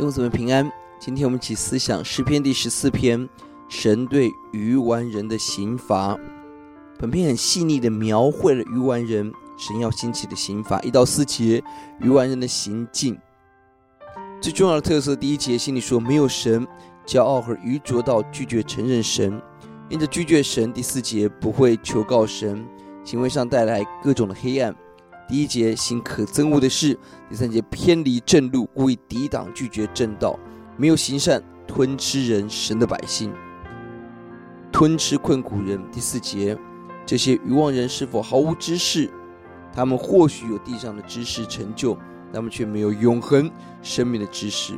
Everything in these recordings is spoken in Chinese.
弟兄姊妹平安，今天我们一起思想诗篇第十四篇，神对愚顽人的刑罚。本篇很细腻地描绘了愚顽人神要兴起的刑罚，一到四节愚顽人的行径。最重要的特色，第一节心里说没有神，骄傲和愚拙到拒绝承认神，因着拒绝神，第四节不会求告神，行为上带来各种的黑暗。第一节行可憎恶的事，第三节偏离正路，故意抵挡拒绝正道，没有行善，吞吃人神的百姓，吞吃困苦人。第四节，这些愚妄人是否毫无知识？他们或许有地上的知识成就，他们却没有永恒生命的知识。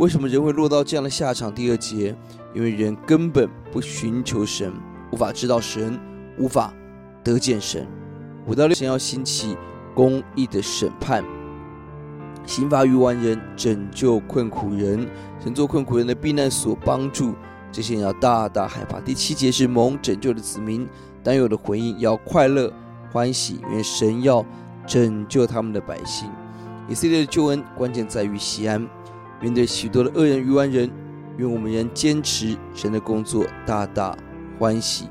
为什么人会落到这样的下场？第二节，因为人根本不寻求神，无法知道神，无法得见神。五到六，神要兴起。公义的审判，刑罚愚顽人，拯救困苦人，神作困苦人的避难所，帮助这些人要大大害怕。第七节是蒙拯救的子民，但有的回应要快乐欢喜，因为神要拯救他们的百姓。以色列的救恩关键在于西安，面对许多的恶人愚顽人，愿我们仍坚持神的工作，大大欢喜。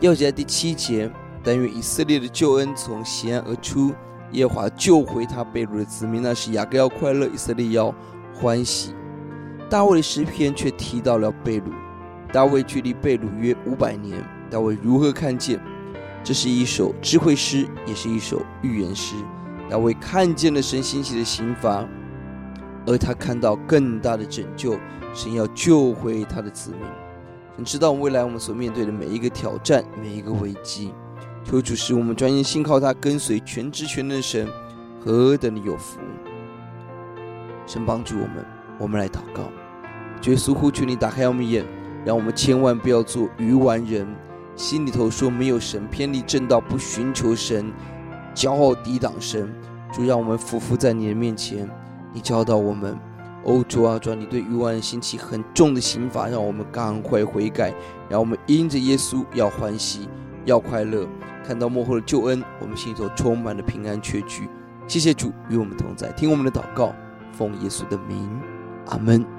要记在第七节，但愿以色列的救恩从西安而出。耶华救回他被掳的子民，那是雅各要快乐，以色列要欢喜。大卫的诗篇却提到了被掳。大卫距离被掳约五百年，大卫如何看见？这是一首智慧诗，也是一首预言诗。大卫看见了神兴起的刑罚，而他看到更大的拯救，神要救回他的子民。神知道未来我们所面对的每一个挑战，每一个危机。求主使我们专心信靠他，跟随全知全能的神，何等的有福！神帮助我们，我们来祷告。耶稣呼求你打开我们眼，让我们千万不要做愚顽人，心里头说没有神，偏离正道，不寻求神，骄傲抵挡神。主让我们俯伏在你的面前，你教导我们。哦，主啊，主啊，你对愚顽人兴起很重的刑罚，让我们赶快悔改，让我们因着耶稣要欢喜。要快乐，看到幕后的救恩，我们心中充满了平安确据。谢谢主与我们同在，听我们的祷告，奉耶稣的名，阿门。